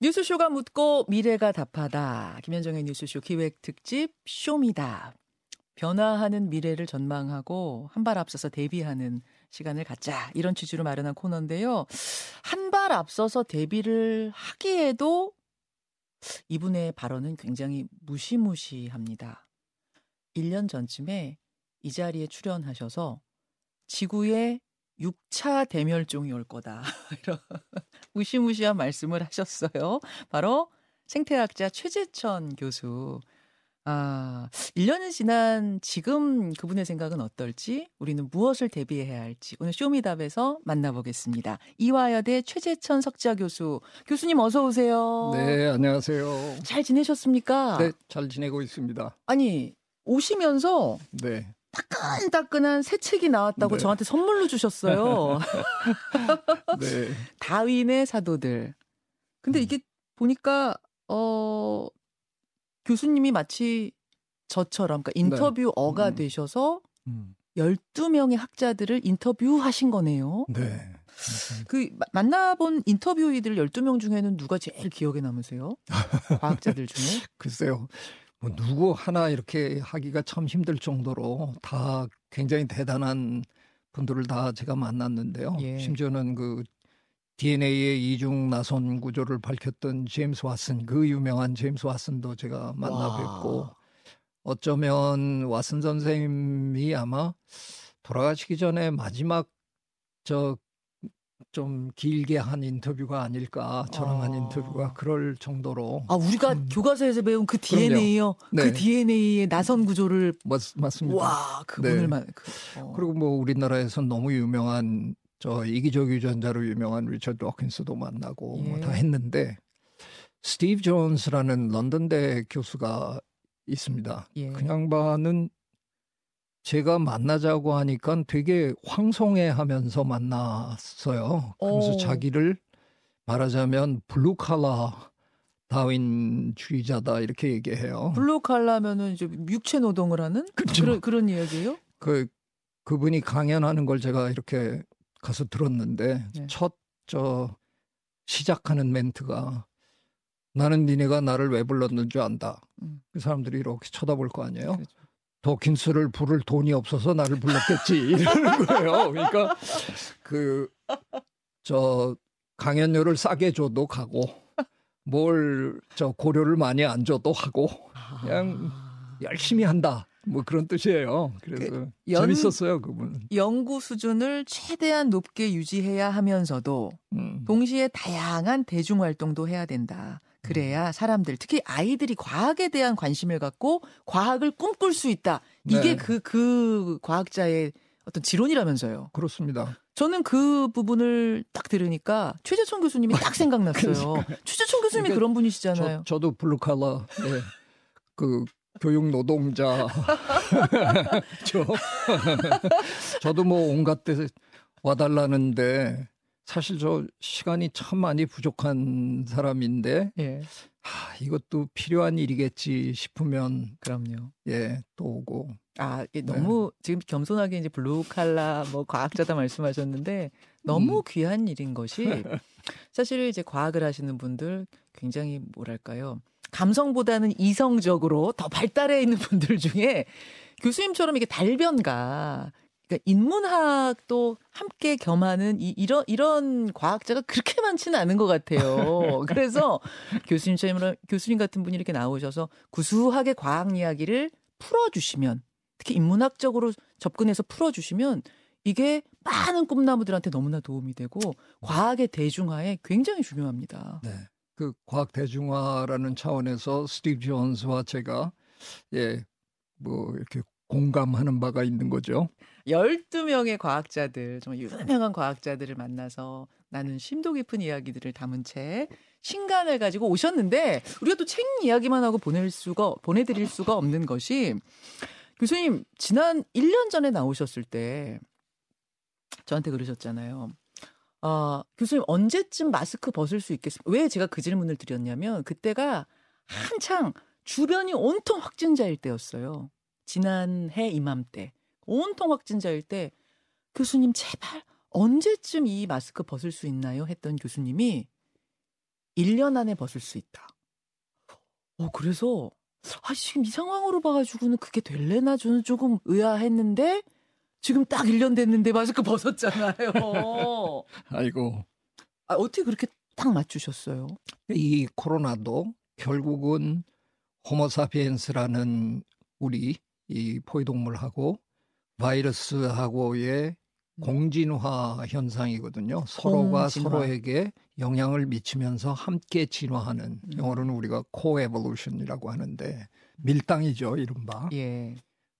뉴스쇼가 묻고 미래가 답하다. 김현정의 뉴스쇼 기획 특집 쇼미다. 변화하는 미래를 전망하고 한 발 앞서서 대비하는 시간을 갖자. 이런 취지로 마련한 코너인데요. 한 발 앞서서 대비를 하기에도 이분의 발언은 굉장히 무시무시합니다. 1년 전쯤에 이 자리에 출연하셔서 지구의 6차 대멸종이 올 거다. 이런 무시무시한 말씀을 하셨어요. 바로 생태학자 최재천 교수. 아, 1년이 지난 지금 그분의 생각은 어떨지, 우리는 무엇을 대비해야 할지, 오늘 쇼미답에서 만나보겠습니다. 이화여대 최재천 석자 교수. 교수님 어서오세요. 네, 안녕하세요. 잘 지내셨습니까? 네, 잘 지내고 있습니다. 아니, 오시면서 네. 따끈따끈한 새 책이 나왔다고 네. 저한테 선물로 주셨어요. 네. 다윈의 사도들. 근데 음. 이게 보니까 어 교수님이 마치 저처럼 그러니까 인터뷰어가 음. 되셔서 음. 12명의 학자들을 인터뷰하신 거네요. 네. 그 마- 만나본 인터뷰이들 12명 중에는 누가 제일 기억에 남으세요? 과학자들 중에? 글쎄요. 뭐 누구 하나 이렇게 하기가 참 힘들 정도로 다 굉장히 대단한 분들을 다 제가 만났는데요. 예. 심지어는 그 DNA의 이중 나선 구조를 밝혔던 제임스 왓슨, 그 유명한 제임스 왓슨도 제가 만나뵙고 와. 어쩌면 왓슨 선생님이 아마 돌아가시기 전에 마지막 저 좀 길게 한 인터뷰가 아닐까 저랑 한 아. 인터뷰가 그럴 정도로 아, 우리가 음. 교과서에서 배운 그. DNA요. 그 네. DNA의 나선 구조를 맞, 맞습니다. 와, 그분을 네. 만 그, 어. 그리고 뭐 우리나라에서 너무 유명한 저 이기적 유전자로 유명한 리처드 도킨스도 만나고 뭐 예. 다 했는데 스티브 존스라는 런던대 교수가 있습니다. 예. 그 양반은 제가 만나자고 하니까 되게 황송해 하면서 만났어요. 그래서 오. 자기를 말하자면 블루 칼라 다윈주의자다 이렇게 얘기해요. 블루 칼라면은 이제 육체 노동을 하는 그쵸. 그런 그런 이야기예요? 그 그분이 강연하는 걸 제가 이렇게 가서 들었는데 네. 첫저 시작하는 멘트가 나는 니네가 나를 왜 불렀는 줄 안다. 음. 그 사람들이 이렇게 쳐다볼 거 아니에요. 그렇죠. 도킨스를 부를 돈이 없어서 나를 불렀겠지 이러는 거예요. 그러니까 그 저 강연료를 싸게 줘도 가고 뭘 저 고려를 많이 안 줘도 하고 그냥 아. 열심히 한다. 뭐 그런 뜻이에요. 그래서 그 연- 재밌었어요 그분. 연구 수준을 최대한 높게 유지해야 하면서도 음. 동시에 다양한 대중 활동도 해야 된다. 그래야 사람들 특히 아이들이 과학에 대한 관심을 갖고 과학을 꿈꿀 수 있다. 이게 네. 그그 과학자의 어떤 지론이라면서요. 그렇습니다. 저는 그 부분을 딱 들으니까 최재천 교수님이 딱 생각났어요. 최재천 교수님이 그러니까 그런 분이시잖아요. 저, 저도 블루칼라 네. 그 교육 노동자 저 저도 뭐 온갖 데 와달라는데 사실 저 시간이 참 많이 부족한 사람인데 예, 하, 이것도 필요한 일이겠지 싶으면 그럼요. 예 또 오고 아, 이게 네. 너무 지금 겸손하게 이제 블루 칼라 뭐 과학자다 말씀하셨는데 너무 음. 귀한 일인 것이 사실 이제 과학을 하시는 분들 굉장히 뭐랄까요? 감성보다는 이성적으로 더 발달해 있는 분들 중에 교수님처럼 이게 달변가 그러니까 인문학도 함께 겸하는 이, 이런 이런 과학자가 그렇게 많지는 않은 것 같아요. 그래서 교수님처럼 교수님 같은 분이 이렇게 나오셔서 구수하게 과학 이야기를 풀어주시면 특히 인문학적으로 접근해서 풀어주시면 이게 많은 꿈나무들한테 너무나 도움이 되고 과학의 대중화에 굉장히 중요합니다. 네. 그 과학 대중화라는 차원에서 스티브 존스와 제가 예 뭐 이렇게 공감하는 바가 있는 거죠. 12명의 과학자들, 정말 유명한 과학자들을 만나서 나눈 심도 깊은 이야기들을 담은 책 신간을 가지고 오셨는데 우리가 또 책 이야기만 하고 보낼 수가 보내 드릴 수가 없는 것이 교수님 지난 1년 전에 나오셨을 때 저한테 그러셨잖아요. 아, 교수님 언제쯤 마스크 벗을 수 있겠습니까? 왜 제가 그 질문을 드렸냐면 그때가 한창 주변이 온통 확진자일 때였어요. 지난해 이맘때 온통 확진자일 때 교수님 제발 언제쯤 이 마스크 벗을 수 있나요? 했던 교수님이 1년 안에 벗을 수 있다. 어, 그래서 아, 지금 이 상황으로 봐가지고는 그게 될래나 저는 조금 의아했는데 지금 딱 1년 됐는데 마스크 벗었잖아요. 아이고. 아, 어떻게 그렇게 딱 맞추셨어요? 이 코로나도 결국은 호모사피엔스라는 우리 이 포유동물하고 바이러스하고의 음. 공진화 현상이거든요. 서로가 공진화. 서로에게 영향을 미치면서 함께 진화하는 음. 영어로는 우리가 coevolution이라고 하는데 밀당이죠, 이른바. 예.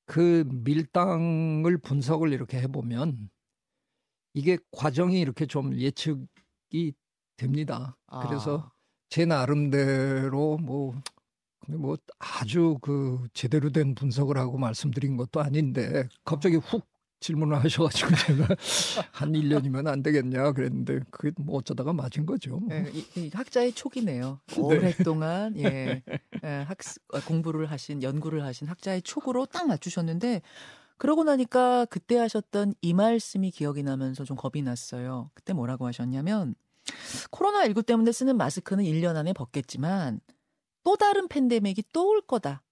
그 밀당을 분석을 이렇게 해보면 이게 과정이 이렇게 좀 예측이 됩니다. 아. 그래서 제 나름대로 뭐, 뭐 아주 그 제대로 된 분석을 하고 말씀드린 것도 아닌데 갑자기 훅 질문을 하셔가지고 제가 한 1년이면 안 되겠냐 그랬는데 그게 뭐 어쩌다가 맞은 거죠. 뭐. 네, 이, 이 학자의 촉이네요. 네. 오랫동안 예, 예학 어, 공부를 하신 연구를 하신 학자의 촉으로 딱 맞추셨는데 그러고 나니까 그때 하셨던 이 말씀이 기억이 나면서 좀 겁이 났어요. 그때 뭐라고 하셨냐면 코로나19 때문에 쓰는 마스크는 1년 안에 벗겠지만 또 다른 팬데믹이 또 올 거다.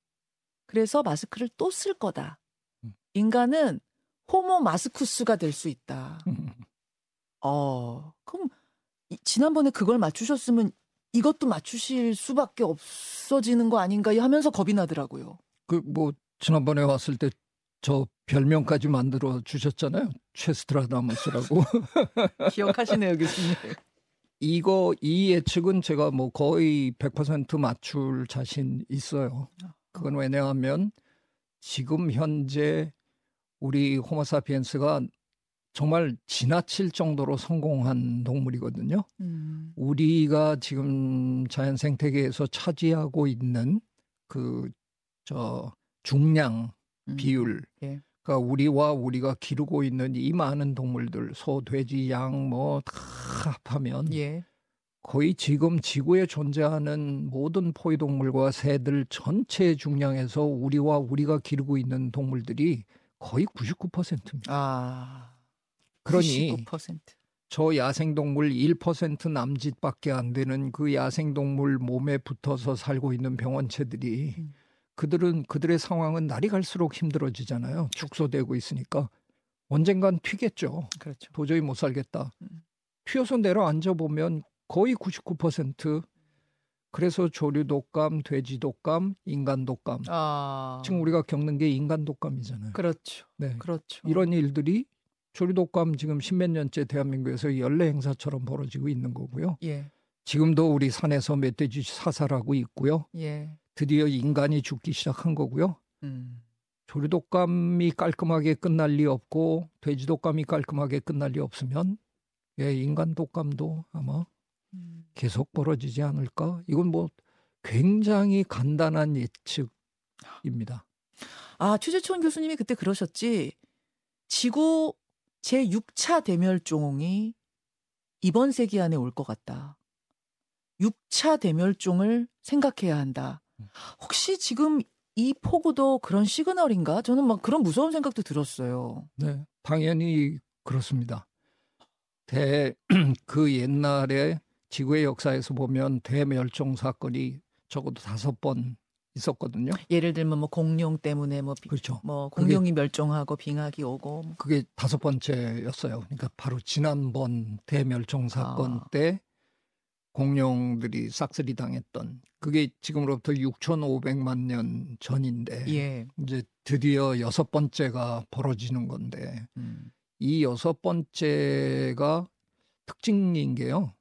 그래서 마스크를 또 쓸 거다. 음. 인간은 호모 마스쿠스가 될 수 있다. 어, 그럼 지난번에 그걸 맞추셨으면 이것도 맞추실 수밖에 없어지는 거 아닌가 하면서 겁이 나더라고요. 그 뭐 지난번에 왔을 때 저 별명까지 만들어 주셨잖아요. 최스트라다무스라고. 기억하시네요, 교수님. 이거 이 예측은 제가 뭐 거의 100% 맞출 자신 있어요. 그건 왜냐하면 지금 현재 우리 호모사피엔스가 정말 지나칠 정도로 성공한 동물이거든요. 음. 우리가 지금 자연 생태계에서 차지하고 있는 그 저 중량 음. 비율, 예. 그러니까 우리와 우리가 기르고 있는 이 많은 동물들, 소, 돼지, 양 뭐 다 합하면 예. 거의 지금 지구에 존재하는 모든 포유동물과 새들 전체의 중량에서 우리와 우리가 기르고 있는 동물들이 거의 99%입니다. 아, 그러니 99%. 저 야생동물 1% 남짓밖에 안 되는 그 야생동물 몸에 붙어서 살고 있는 병원체들이 음. 그들은 그들의 상황은 날이 갈수록 힘들어지잖아요. 축소되고 있으니까 언젠간 튀겠죠. 그렇죠. 도저히 못 살겠다. 음. 튀어서 내려앉아 보면 거의 99% 그래서 조류 독감, 돼지 독감, 인간 독감. 아. 지금 우리가 겪는 게 인간 독감이잖아요. 그렇죠. 네. 그렇죠. 이런 일들이 조류 독감 지금 십몇 년째 대한민국에서 연례 행사처럼 벌어지고 있는 거고요. 예. 지금도 우리 산에서 멧돼지 사살하고 있고요. 예. 드디어 인간이 죽기 시작한 거고요. 음. 조류 독감이 깔끔하게 끝날 리 없고 돼지 독감이 깔끔하게 끝날 리 없으면 예, 인간 독감도 아마 음. 계속 벌어지지 않을까? 이건 뭐 굉장히 간단한 예측입니다. 아, 최재천 교수님이 그때 그러셨지. 지구 제6차 대멸종이 이번 세기 안에 올 것 같다. 6차 대멸종을 생각해야 한다. 음. 혹시 지금 이 폭우도 그런 시그널인가? 저는 막 그런 무서운 생각도 들었어요. 네, 당연히 그렇습니다. 대, 그 옛날에 지구의 역사에서 보면 대멸종 사건이 적어도 다섯 번 있었거든요. 예를 들면 뭐 공룡 때문에 뭐, 비, 그렇죠. 뭐 공룡이 멸종하고 빙하기 오고 뭐. 그게 다섯 번째였어요. 그러니까 바로 지난번 대멸종 사건 아. 때 공룡들이 싹쓸이 당했던 그게 지금으로부터 6,500만 년 전인데 예. 이제 드디어 여섯 번째가 벌어지는 건데 음. 이 여섯 번째가 특징인 게요.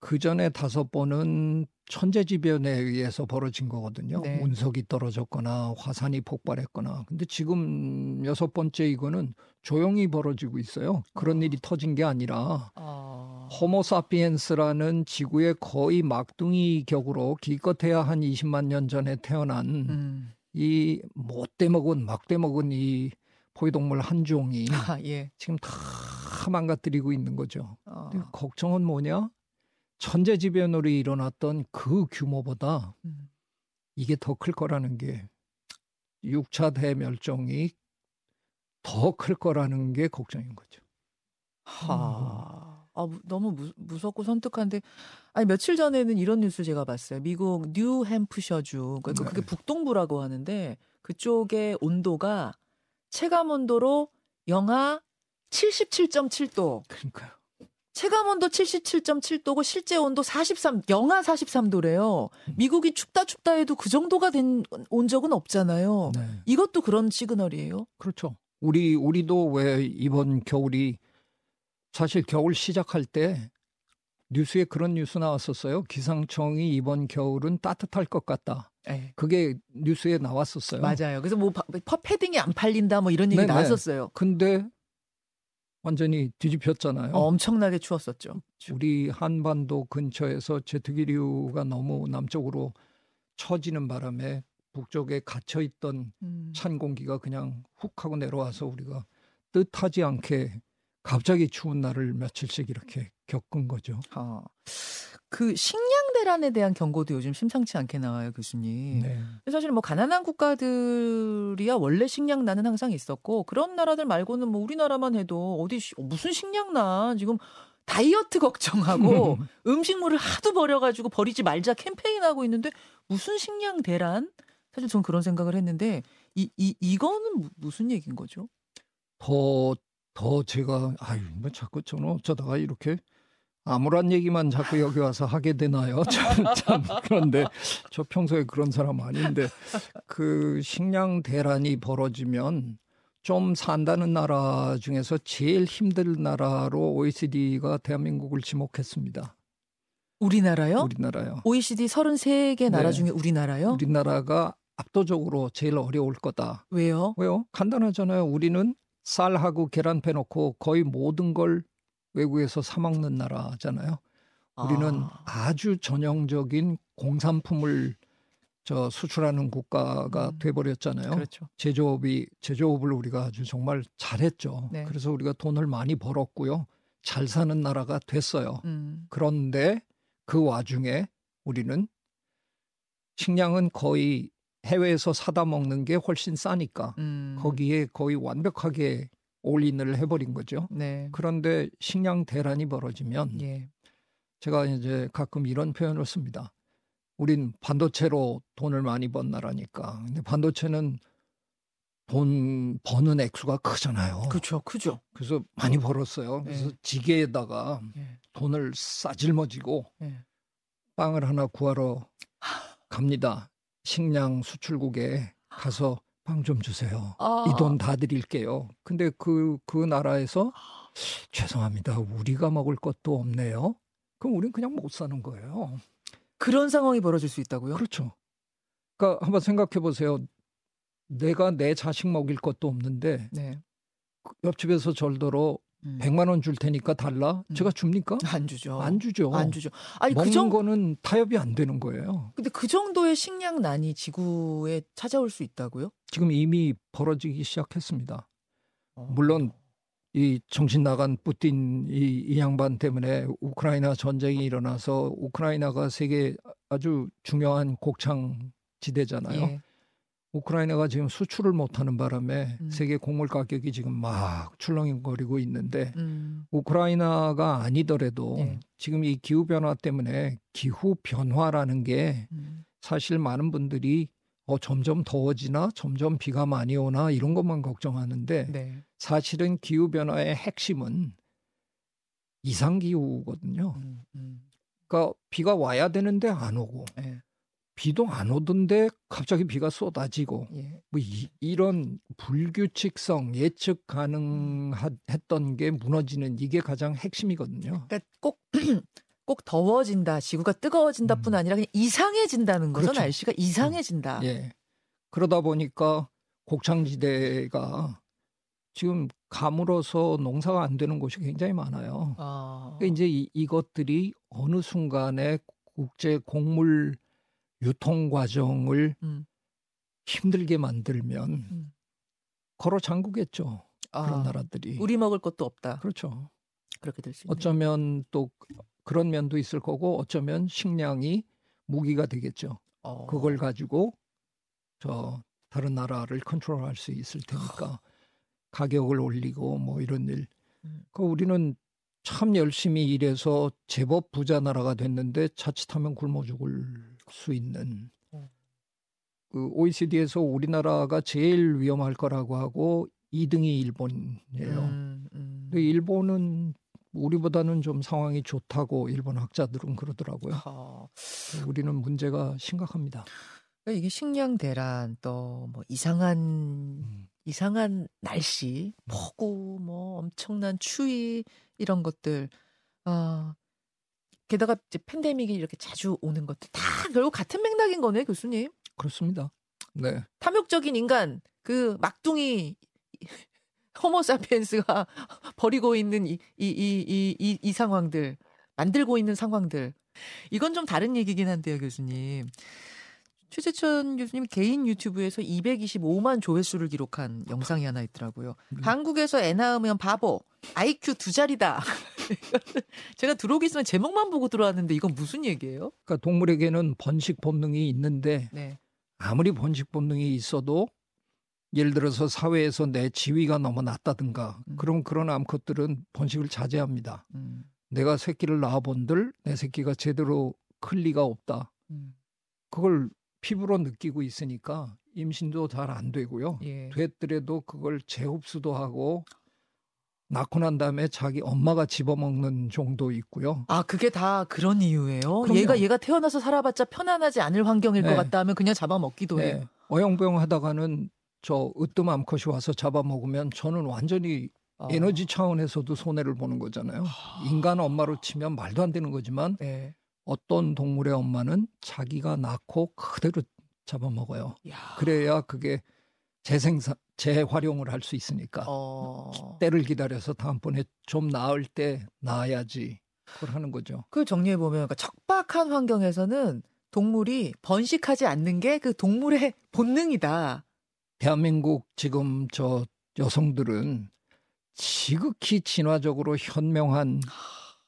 그 전에 다섯 번은 천재지변에 의해서 벌어진 거거든요. 네. 운석이 떨어졌거나 화산이 폭발했거나. 근데 지금 여섯 번째 이거는 조용히 벌어지고 있어요. 그런 어. 일이 터진 게 아니라 어. 호모사피엔스라는 지구의 거의 막둥이 격으로 기껏해야 한 20만 년 전에 태어난 음. 이 못돼 먹은 막돼 먹은 이 포유동물 한 종이 아, 예. 지금 다 망가뜨리고 있는 거죠. 어. 걱정은 뭐냐? 천재지변으로 일어났던 그 규모보다 음. 이게 더 클 거라는 게 6차 대멸종이 더 클 거라는 게 걱정인 거죠. 하, 아, 너무 무, 무섭고 선택한데 아니 며칠 전에는 이런 뉴스 제가 봤어요. 미국 뉴햄프셔주 그러니까 네. 그게 북동부라고 하는데 그쪽의 온도가 체감 온도로 영하 77.7도, 그러니까요. 체감 온도 77.7도고 실제 온도 43 영하 43도래요. 미국이 춥다 춥다 해도 그 정도가 된 온 적은 없잖아요. 네. 이것도 그런 시그널이에요. 그렇죠. 우리 우리도 왜 이번 겨울이 사실 겨울 시작할 때 뉴스에 그런 뉴스 나왔었어요. 기상청이 이번 겨울은 따뜻할 것 같다. 네. 그게 뉴스에 나왔었어요. 맞아요. 그래서 뭐 파- 파- 패딩이 안 팔린다 뭐 이런 얘기 네네. 나왔었어요. 근데 완전히 뒤집혔잖아요. 어, 엄청나게 추웠었죠. 우리 한반도 근처에서 제트기류가 너무 남쪽으로 처지는 바람에 북쪽에 갇혀 있던 음. 찬 공기가 그냥 훅 하고 내려와서 우리가 뜻하지 않게 갑자기 추운 날을 며칠씩 이렇게 겪은 거죠. 아, 그 식량 대란에 대한 경고도 요즘 심상치 않게 나와요, 교수님. 네. 사실 뭐 가난한 국가들이야 원래 식량난은 항상 있었고 그런 나라들 말고는 뭐 우리나라만 해도 어디 시- 무슨 식량난 지금 다이어트 걱정하고 음식물을 하도 버려가지고 버리지 말자 캠페인하고 있는데 무슨 식량 대란? 사실 전 그런 생각을 했는데 이, 이 이거는 무- 무슨 얘기인 거죠? 더, 더 제가, 아유, 뭐 자꾸 저는 어쩌다가 이렇게 아무런 얘기만 자꾸 여기 와서 하게 되나요? 참, 참, 그런데 저 평소에 그런 사람 아닌데 그 식량 대란이 벌어지면 좀 산다는 나라 중에서 제일 힘든 나라로 OECD가 대한민국을 지목했습니다. 우리나라요? 우리나라요. OECD 33개 나라 네. 중에 우리나라요? 우리나라가 압도적으로 제일 어려울 거다. 왜요? 왜요? 간단하잖아요. 우리는 쌀하고 계란 빼놓고 거의 모든 걸 외국에서 사 먹는 나라잖아요. 우리는 아, 아주 전형적인 공산품을 저 수출하는 국가가 음. 돼버렸잖아요. 그렇죠. 제조업이 제조업을 우리가 아주 정말 잘했죠. 네. 그래서 우리가 돈을 많이 벌었고요. 잘 사는 나라가 됐어요. 음. 그런데 그 와중에 우리는 식량은 거의 해외에서 사다 먹는 게 훨씬 싸니까 음. 거기에 거의 완벽하게 올인을 해버린 거죠. 네. 그런데 식량 대란이 벌어지면 예. 제가 이제 가끔 이런 표현을 씁니다. 우린 반도체로 돈을 많이 번 나라니까. 근데 반도체는 돈 버는 액수가 크잖아요. 그렇죠. 크죠. 그래서 많이 벌었어요. 그래서 네. 지게에다가 예. 돈을 싸질머지고 예. 빵을 하나 구하러 갑니다. 식량 수출국에 가서 빵좀 주세요. 아. 이돈 다 드릴게요. 근데 그, 그 나라에서 죄송합니다. 우리가 먹을 것도 없네요. 그럼 우린 그냥 못 사는 거예요. 그런 상황이 벌어질 수 있다고요? 그렇죠. 그러니까 한번 생각해 보세요. 내가 내 자식 먹일 것도 없는데 네. 옆집에서 절더러 음. 100만 원 줄 테니까 달라. 음. 제가 줍니까? 안 주죠. 안 주죠. 안 주죠. 아니 그 먹는 정도 거는 타협이 안 되는 거예요. 근데 그 정도의 식량난이 지구에 찾아올 수 있다고요? 지금 이미 벌어지기 시작했습니다. 어. 물론 이 정신 나간 뿌틴 이, 이 양반 때문에 우크라이나 전쟁이 일어나서 우크라이나가 세계 아주 중요한 곡창 지대잖아요. 예. 우크라이나가 지금 수출을 못하는 바람에 음. 세계 곡물 가격이 지금 막 출렁거리고 있는데 음. 우크라이나가 아니더라도 예. 지금 이 기후 변화 때문에 기후 변화라는 게 음. 사실 많은 분들이 어 점점 더워지나 점점 비가 많이 오나 이런 것만 걱정하는데 네. 사실은 기후 변화의 핵심은 이상 기후거든요. 음. 음. 그러니까 비가 와야 되는데 안 오고 예. 비도 안 오던데 갑자기 비가 쏟아지고 예. 뭐 이, 런 불규칙성 예측 가능했던 게 무너지는 이게 가장 핵심이거든요. 그러니까 꼭 꼭 더워진다, 지구가 뜨거워진다뿐 음. 아니라 그냥 이상해진다는 거죠. 그렇죠. 날씨가 이상해진다. 예. 그러다 보니까 곡창지대가 지금 가물어서 농사가 안 되는 곳이 굉장히 많아요. 아. 그러니까 이제 이, 이것들이 어느 순간에 국제 곡물 유통 과정을 음. 힘들게 만들면 음. 걸어 잠그겠죠. 그런 아. 나라들이. 우리 먹을 것도 없다. 그렇죠. 그렇게 될 수 있는. 어쩌면 또 그런 면도 있을 거고 어쩌면 식량이 무기가 되겠죠. 어. 그걸 가지고 저 다른 나라를 컨트롤할 수 있을 테니까 가격을 올리고 뭐 이런 일. 음. 그 우리는 참 열심히 일해서 제법 부자 나라가 됐는데 자칫하면 굶어 죽을 수 있는 어. 그 OECD에서 우리나라가 제일 위험할 거라고 하고 2등이 일본이에요. 음, 음. 근데 일본은 우리보다는 좀 상황이 좋다고 일본 학자들은 그러더라고요. 어. 우리는 문제가 심각합니다. 그러니까 이게 식량 대란 또 뭐 이상한 음. 이상한 날씨, 폭우, 뭐 엄청난 추위 이런 것들. 아 게다가 이제 팬데믹이 이렇게 자주 오는 것들 다 결국 같은 맥락인 거네, 교수님. 그렇습니다. 네. 탐욕적인 인간, 그 막둥이 호모사피엔스가 버리고 있는 이 이 이 이 이 이 상황들, 만들고 있는 상황들. 이건 좀 다른 얘기긴 한데요, 교수님. 최재천 교수님 개인 유튜브에서 225만 조회수를 기록한 영상이 하나 있더라고요. 음. 한국에서 애 낳으면 바보, IQ 두 자리다. 제가 들어오기 전에 제목만 보고 들어왔는데 이건 무슨 얘기예요? 그러니까 동물에게는 번식 본능이 있는데 네. 아무리 번식 본능이 있어도 예를 들어서 사회에서 내 지위가 너무 낮다든가 음. 그런 그런 암컷들은 번식을 자제합니다. 음, 내가 새끼를 낳아본들 내 새끼가 제대로 클 리가 없다. 음, 그걸 피부로 느끼고 있으니까 임신도 잘 안 되고요. 예. 됐더라도 그걸 재흡수도 하고 낳고 난 다음에 자기 엄마가 집어먹는 정도 있고요. 아, 그게 다 그런 이유예요? 그럼요. 얘가 얘가 태어나서 살아봤자 편안하지 않을 환경일 것 네. 같다 하면 그냥 잡아먹기도 해요. 네. 어영부영 하다가는 저 으뜸 암컷이 와서 잡아먹으면 저는 완전히 아. 에너지 차원에서도 손해를 보는 거잖아요. 인간 엄마로 치면 말도 안 되는 거지만 네. 어떤 동물의 엄마는 자기가 낳고 그대로 잡아먹어요. 야. 그래야 그게 재생산, 재활용을 할 수 있으니까 어. 때를 기다려서 다음번에 좀 나을 때 낳아야지 그걸 하는 거죠. 그 정리해 보면 그러니까 척박한 환경에서는 동물이 번식하지 않는 게 그 동물의 본능이다. 대한민국 지금 저 여성들은 지극히 진화적으로 현명한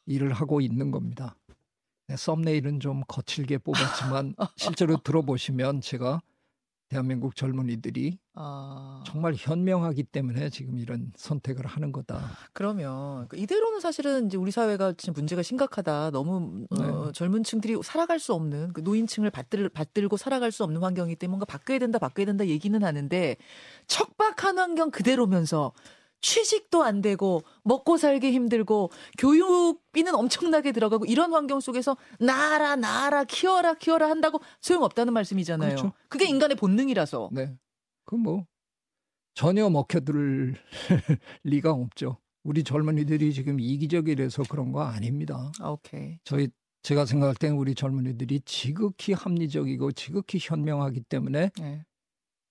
일을 하고 있는 겁니다. 네, 썸네일은 좀 거칠게 뽑았지만 실제로 들어보시면 제가 대한민국 젊은이들이 아. 정말 현명하기 때문에 지금 이런 선택을 하는 거다. 그러면 그 이대로는 사실은 이제 우리 사회가 지금 문제가 심각하다. 너무 어, 네. 젊은 층들이 살아갈 수 없는 그 노인층을 받들, 받들고 살아갈 수 없는 환경이기 때문에 뭔가 바뀌어야 된다, 바뀌어야 된다 얘기는 하는데 척박한 환경 그대로면서 취직도 안 되고 먹고 살기 힘들고 교육비는 엄청나게 들어가고 이런 환경 속에서 낳아라 낳아라 키워라 키워라 한다고 소용없다는 말씀이잖아요. 그렇죠. 그게 인간의 본능이라서. 네. 그뭐 전혀 먹혀들 리가 없죠. 우리 젊은이들이 지금 이기적이라서 그런 거 아닙니다. 아, 오케이. 저희 제가 생각할 때는 우리 젊은이들이 지극히 합리적이고 지극히 현명하기 때문에 네.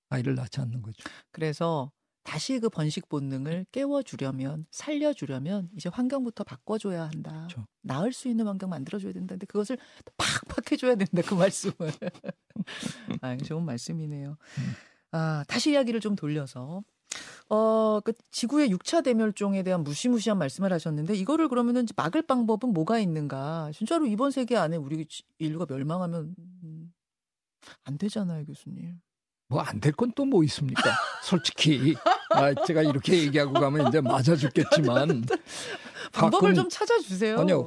아이를 낳지 않는 거죠. 그래서 다시 그 번식 본능을 깨워주려면 살려주려면 이제 환경부터 바꿔줘야 한다. 그렇죠. 나을 수 있는 환경 만들어줘야 된다는데 그것을 팍팍 해줘야 된다 그 말씀을. 아, 좋은 말씀이네요. 음. 아 다시 이야기를 좀 돌려서 어, 그 지구의 6차 대멸종에 대한 무시무시한 말씀을 하셨는데 이거를 그러면은 막을 방법은 뭐가 있는가? 진짜로 이번 세기 안에 우리 지- 인류가 멸망하면 음, 안 되잖아요, 교수님. 뭐 안 될 건 또 뭐 있습니까? 솔직히 아, 제가 이렇게 얘기하고 가면 이제 맞아 죽겠지만 방법을 가끔- 좀 찾아주세요. 아니요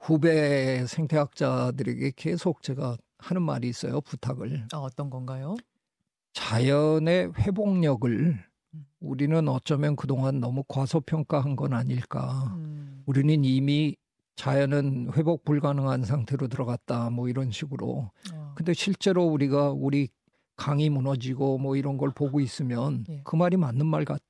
후배 생태학자들에게 계속 제가 하는 말이 있어요 부탁을 아, 어떤 건가요? 자연의 회복력을 음. 우리는 어쩌면 그동안 너무 과소평가한 건 아닐까. 음, 우리는 이미 자연은 회복 불가능한 상태로 들어갔다. 뭐 이런 식으로. 어, 근데 실제로 우리가 우리 강이 무너지고 뭐 이런 걸 보고 있으면 예. 그 말이 맞는 말 같게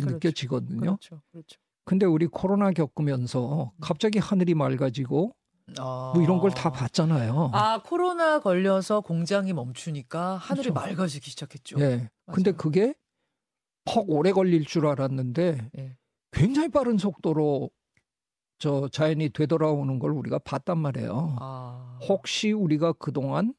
그렇죠. 느껴지거든요. 그렇죠, 그렇죠. 근데 우리 코로나 겪으면서 갑자기 하늘이 맑아지고 아. 뭐 이런 걸 다 봤잖아요. 아 코로나 걸려서 공장이 멈추니까 하늘이 그렇죠. 맑아지기 시작했죠. 예. 근데 맞아요. 그게 퍽 오래 걸릴 줄 알았는데 예. 굉장히 빠른 속도로 저 자연이 되돌아오는 걸 우리가 봤단 말이에요. 아. 혹시 우리가 그동안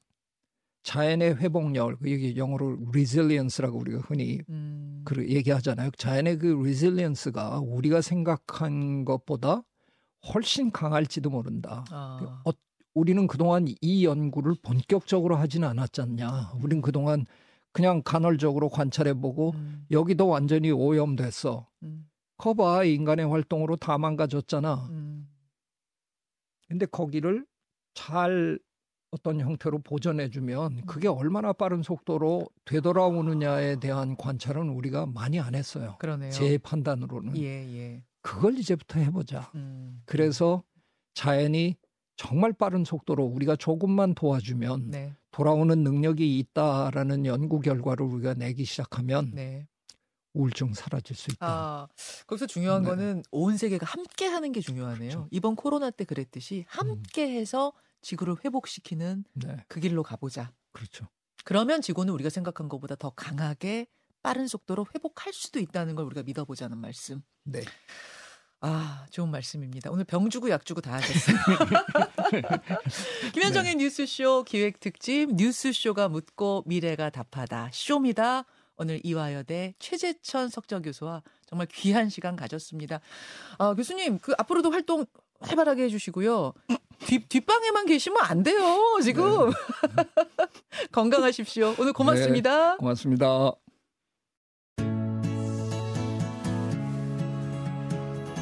자연의 회복력, 이게 영어로 resilience라고 우리가 흔히 음. 그 얘기하잖아요. 자연의 그 resilience가 우리가 생각한 것보다 훨씬 강할지도 모른다. 아. 어, 우리는 그동안 이 연구를 본격적으로 하진 않았잖냐. 우린 그동안 그냥 간헐적으로 관찰해 보고 음, 여기도 완전히 오염됐어. 음. 거봐 인간의 활동으로 다 망가졌잖아. 음. 근데 거기를 잘 어떤 형태로 보존해주면 그게 얼마나 빠른 속도로 되돌아오느냐에 대한 관찰은 우리가 많이 안 했어요. 그러네요. 제 판단으로는 예, 예. 그걸 이제부터 해보자. 음. 그래서 자연이 정말 빠른 속도로 우리가 조금만 도와주면 네. 돌아오는 능력이 있다라는 연구 결과를 우리가 내기 시작하면 네. 우울증 사라질 수 있다. 아, 거기서 중요한 네. 거는 온 세계가 함께 하는 게 중요하네요. 그렇죠. 이번 코로나 때 그랬듯이 함께 해서 지구를 회복시키는 네, 그 길로 가보자. 그렇죠. 그러면 지구는 우리가 생각한 것보다 더 강하게 빠른 속도로 회복할 수도 있다는 걸 우리가 믿어보자는 말씀. 네. 아, 좋은 말씀입니다. 오늘 병 주고 약 주고 다 하셨어요. 김현정의 뉴스쇼 기획 특집 뉴스쇼가 묻고 미래가 답하다. 쇼입니다. 오늘 이화여대 최재천 석좌 교수와 정말 귀한 시간 가졌습니다. 아, 교수님, 그 앞으로도 활동 활발하게 해주시고요. 뒷, 뒷방에만 계시면 안 돼요, 지금. 건강하십시오. 오늘 고맙습니다. 고맙습니다.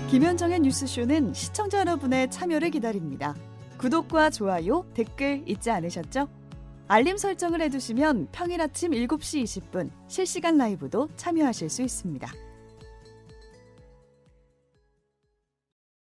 김현정의 뉴스쇼는 시청자 여러분의 참여를 기다립니다. 구독과 좋아요, 댓글 잊지 않으셨죠? 알림 설정을 해두시면 평일 아침 7시 20분 실시간 라이브도 참여하실 수 있습니다.